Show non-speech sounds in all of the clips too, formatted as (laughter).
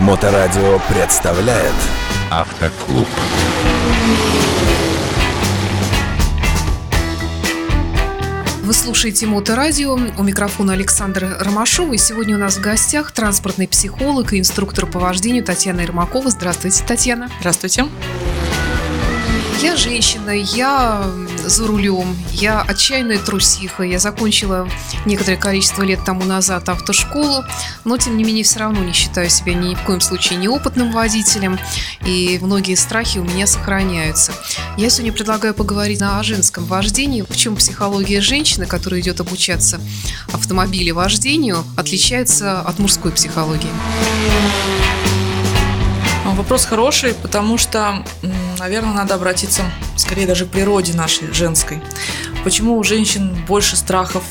Моторадио представляет Автоклуб. Вы слушаете Моторадио. У микрофона Александр Ромашова. И сегодня у нас в гостях транспортный психолог и инструктор по вождению Татьяна Ермакова. Здравствуйте, Татьяна. Здравствуйте. Я женщина, я за рулем, я отчаянная трусиха, я закончила некоторое количество лет тому назад автошколу, но тем не менее все равно не считаю себя ни в коем случае неопытным водителем, и многие страхи у меня сохраняются. Я сегодня предлагаю поговорить о женском вождении, в чем психология женщины, которая идет обучаться автомобиле вождению, отличается от мужской психологии. Вопрос хороший, потому что, наверное, надо обратиться скорее даже к природе нашей женской. Почему у женщин больше страхов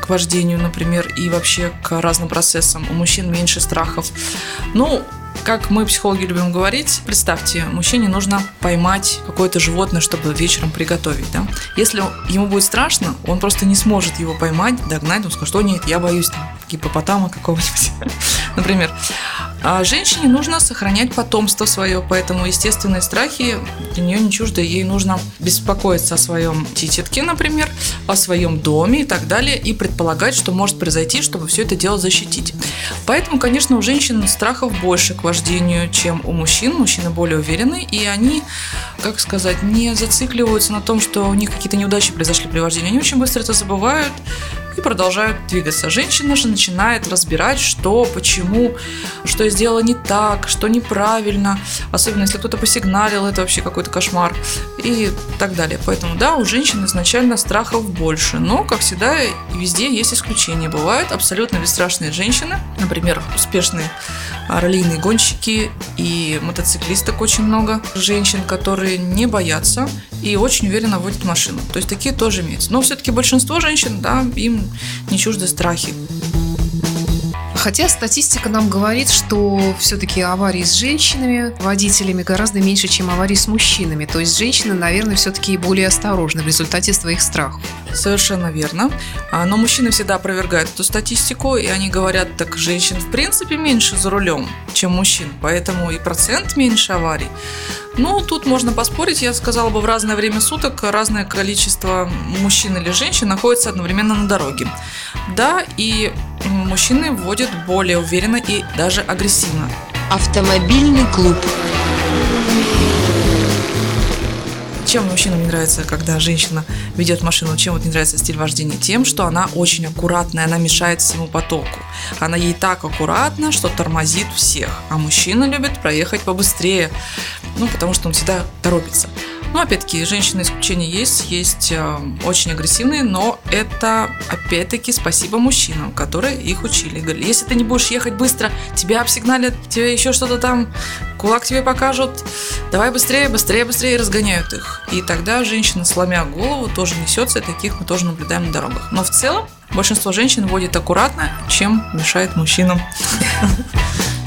к вождению, например, и вообще к разным процессам, у мужчин меньше страхов? Ну, как мы, психологи, любим говорить, представьте, мужчине нужно поймать какое-то животное, чтобы вечером приготовить. Да? Если ему будет страшно, он просто не сможет его поймать, догнать, он скажет, что нет, я боюсь там, гипопотама какого-нибудь, (laughs) например. А женщине нужно сохранять потомство свое, поэтому естественные страхи для нее не чужды. Ей нужно беспокоиться о своем титетке, например, о своем доме и так далее, и предполагать, что может произойти, чтобы все это дело защитить. Поэтому, конечно, у женщин страхов больше к вождению, чем у мужчин. Мужчины более уверены, и они, как сказать, не зацикливаются на том, что у них какие-то неудачи произошли при вождении. Они очень быстро это забывают, и продолжают двигаться. Женщина же начинает разбирать, что, почему, что я сделала не так, что неправильно, особенно если кто-то посигналил, это вообще какой-то кошмар и так далее. Поэтому да, у женщин изначально страхов больше, но, как всегда, везде есть исключения. Бывают абсолютно бесстрашные женщины, например, успешные раллийные гонщики и мотоциклисток очень много женщин, которые не боятся и очень уверенно водят машину. То есть такие тоже имеются. Но все-таки большинство женщин, да, им не чужды страхи. Хотя статистика нам говорит, что все-таки аварии с женщинами, водителями гораздо меньше, чем аварии с мужчинами. То есть женщины, наверное, все-таки более осторожны в результате своих страхов. Совершенно верно. А, но мужчины всегда опровергают эту статистику, и они говорят, так женщин в принципе меньше за рулем, чем мужчин, поэтому и процент меньше аварий. Ну, тут можно поспорить, я сказала бы, в разное время суток разное количество мужчин или женщин находится одновременно на дороге. Да, и мужчины водят более уверенно и даже агрессивно. Автомобильный клуб. Чем мужчинам не нравится, когда женщина ведет машину, чем вот не нравится стиль вождения? Тем, что она очень аккуратная, она мешает всему потоку. Она ей так аккуратна, что тормозит всех. А мужчина любит проехать побыстрее, ну, потому что он всегда торопится. Ну, опять-таки, женщины исключения есть, есть э, очень агрессивные, но это, опять-таки, спасибо мужчинам, которые их учили. Говорили, если ты не будешь ехать быстро, тебя обсигналят, тебе еще что-то там, кулак тебе покажут, давай быстрее, быстрее, быстрее, разгоняют их. И тогда женщина, сломя голову, тоже несется, и таких мы тоже наблюдаем на дорогах. Но в целом, большинство женщин водит аккуратно, чем мешает мужчинам.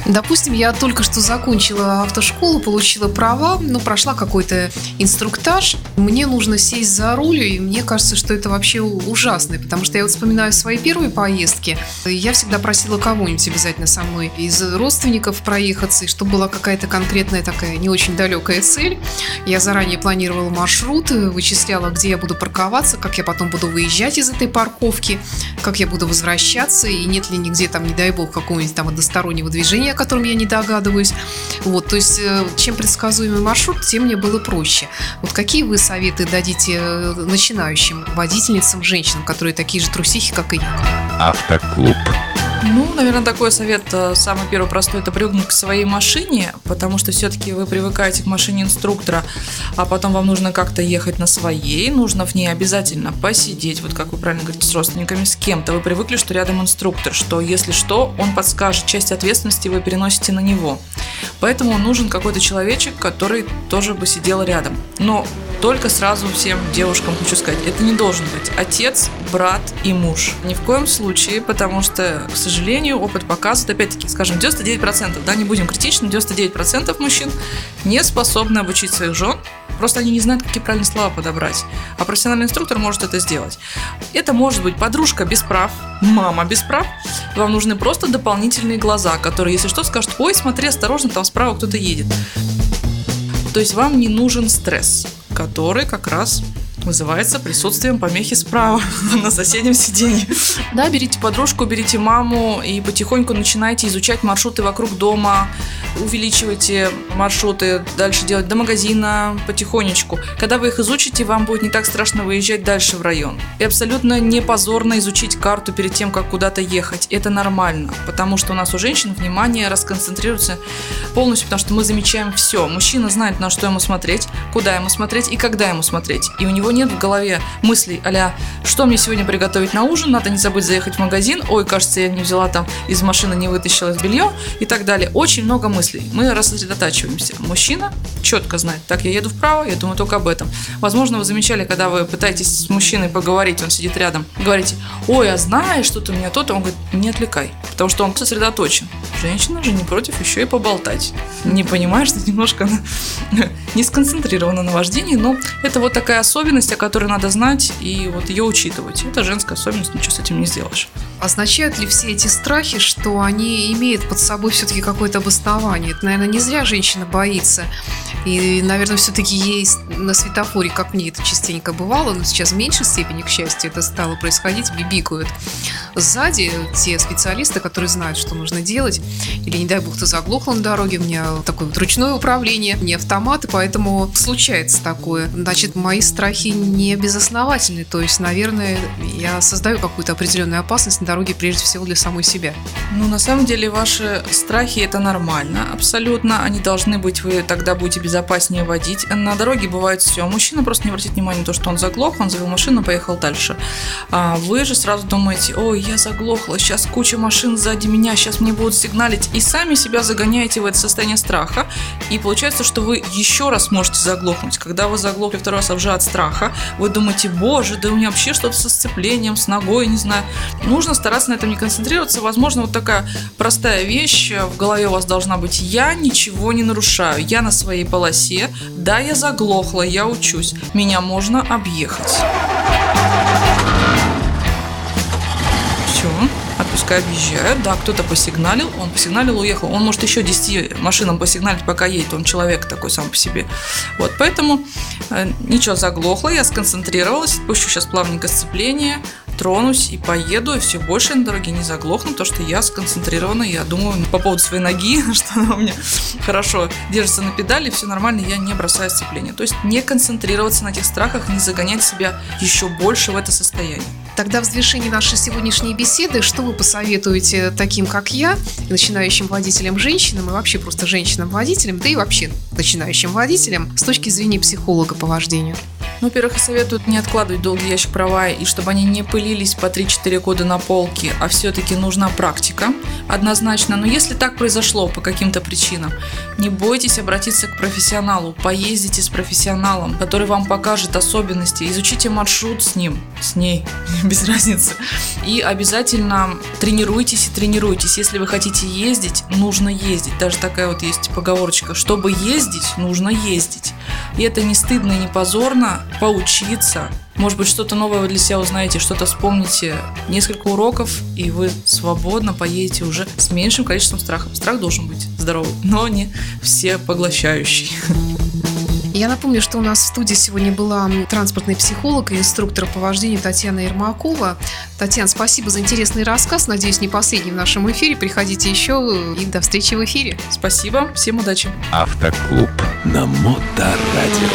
Допустим, я только что закончила автошколу, получила права, но прошла какой-то инструктаж. Мне нужно сесть за руль, и мне кажется, что это вообще ужасно, потому что я вот вспоминаю свои первые поездки. Я всегда просила кого-нибудь обязательно со мной из родственников проехаться, и чтобы была какая-то конкретная такая не очень далекая цель. Я заранее планировала маршрут, вычисляла, где я буду парковаться, как я потом буду выезжать из этой парковки, как я буду возвращаться, и нет ли нигде там, не дай бог, какого-нибудь там одностороннего движения, котором я не догадываюсь. Вот, то есть, э, чем предсказуемый маршрут, тем мне было проще. Вот какие вы советы дадите э, начинающим водительницам, женщинам, которые такие же трусихи, как и я? Автоклуб. Ну, наверное, такой совет э, самый первый простой – это привыкнуть к своей машине, потому что все-таки вы привыкаете к машине инструктора, а потом вам нужно как-то ехать на своей, нужно в ней обязательно посидеть, вот как вы правильно говорите, с родственниками, с кем-то. Вы привыкли, что рядом инструктор, что если что, он подскажет, часть ответственности вы переносите на него. Поэтому нужен какой-то человечек, который тоже бы сидел рядом. Но только сразу всем девушкам хочу сказать, это не должен быть отец, брат и муж. Ни в коем случае, потому что, к сожалению, опыт показывает, опять-таки, скажем, 99%, да, не будем критичны, 99% мужчин не способны обучить своих жен, просто они не знают, какие правильные слова подобрать. А профессиональный инструктор может это сделать. Это может быть подружка без прав, мама без прав, Вам нужны просто дополнительные глаза, которые, если что, скажут, ой, смотри, осторожно, там справа кто-то едет. То есть вам не нужен стресс, который как раз вызывается присутствием помехи справа (laughs) на соседнем сиденье. Да, берите подружку, берите маму и потихоньку начинайте изучать маршруты вокруг дома, увеличивайте маршруты, дальше делать до магазина потихонечку. Когда вы их изучите, вам будет не так страшно выезжать дальше в район. И абсолютно не позорно изучить карту перед тем, как куда-то ехать. Это нормально, потому что у нас у женщин внимание расконцентрируется полностью, потому что мы замечаем все. Мужчина знает, на что ему смотреть, куда ему смотреть и когда ему смотреть. И у него нет в голове мыслей а что мне сегодня приготовить на ужин, надо не забыть заехать в магазин, ой, кажется, я не взяла там из машины, не вытащила белье и так далее. Очень много мыслей. Мы рассредотачиваемся. Мужчина четко знает, так, я еду вправо, я думаю только об этом. Возможно, вы замечали, когда вы пытаетесь с мужчиной поговорить, он сидит рядом, говорите, ой, а знаешь, что-то у меня то-то, он говорит, не отвлекай, потому что он сосредоточен. Женщина же не против еще и поболтать. Не понимаешь, что (laughs) немножко (laughs) не сконцентрирована на вождении, но это вот такая особенность, о которой надо знать и вот ее учитывать. Это женская особенность, ничего с этим не сделаешь. Означают ли все эти страхи, что они имеют под собой все-таки какое-то обоснование? Это, наверное, не зря женщина боится. И, наверное, все-таки есть на светофоре, как мне это частенько бывало, но сейчас в меньшей степени, к счастью, это стало происходить, бибикают сзади те специалисты, которые знают, что нужно делать. Или, не дай бог, ты заглохла на дороге, у меня такое вот ручное управление, не автомат, и поэтому случается такое. Значит, мои страхи не безосновательны. То есть, наверное, я создаю какую-то определенную опасность на дороге прежде всего для самой себя. Ну, на самом деле, ваши страхи это нормально, абсолютно. Они должны быть, вы тогда будете безопаснее водить. На дороге бывает все. Мужчина просто не обратит внимания на то, что он заглох, он завел машину, поехал дальше. А вы же сразу думаете, ой, я заглохла, сейчас куча машин сзади меня, сейчас мне будут сигналить. И сами себя загоняете в это состояние страха. И получается, что вы еще раз можете заглохнуть. Когда вы заглохли второй раз уже от страха, вы думаете, боже, да у меня вообще что-то со сцеплением, с ногой, не знаю. Нужно стараться на этом не концентрироваться. Возможно, вот такая простая вещь в голове у вас должна быть. Я ничего не нарушаю. Я на своей полосе. Да, я заглохла, я учусь. Меня можно объехать. Все отпускай, объезжают, да, кто-то посигналил, он посигналил, уехал. Он может еще 10 машинам посигналить, пока едет, он человек такой сам по себе. Вот, поэтому э, ничего, заглохло, я сконцентрировалась, пущу сейчас плавненько сцепление, тронусь и поеду, и все больше на дороге не заглохну, то что я сконцентрирована, я думаю по поводу своей ноги, (laughs) что она у меня хорошо держится на педали, все нормально, я не бросаю сцепление. То есть не концентрироваться на этих страхах, не загонять себя еще больше в это состояние. Тогда в завершении нашей сегодняшней беседы, что вы посоветуете таким, как я, начинающим водителям женщинам и вообще просто женщинам-водителям, да и вообще начинающим водителям с точки зрения психолога по вождению? Ну, во-первых, советуют не откладывать долгий ящик права и чтобы они не пылились по 3-4 года на полке, а все-таки нужна практика, однозначно. Но если так произошло по каким-то причинам, не бойтесь обратиться к профессионалу, поездите с профессионалом, который вам покажет особенности, изучите маршрут с ним, с ней, (laughs) без разницы. И обязательно тренируйтесь и тренируйтесь. Если вы хотите ездить, нужно ездить. Даже такая вот есть поговорочка. Чтобы ездить, нужно ездить. И это не стыдно и не позорно поучиться. Может быть, что-то новое вы для себя узнаете, что-то вспомните. Несколько уроков, и вы свободно поедете уже с меньшим количеством страхов. Страх должен быть здоровый, но не все поглощающий. Я напомню, что у нас в студии сегодня была транспортный психолог и инструктор по вождению Татьяна Ермакова. Татьяна, спасибо за интересный рассказ. Надеюсь, не последний в нашем эфире. Приходите еще и до встречи в эфире. Спасибо, всем удачи. Автоклуб На Моторадио.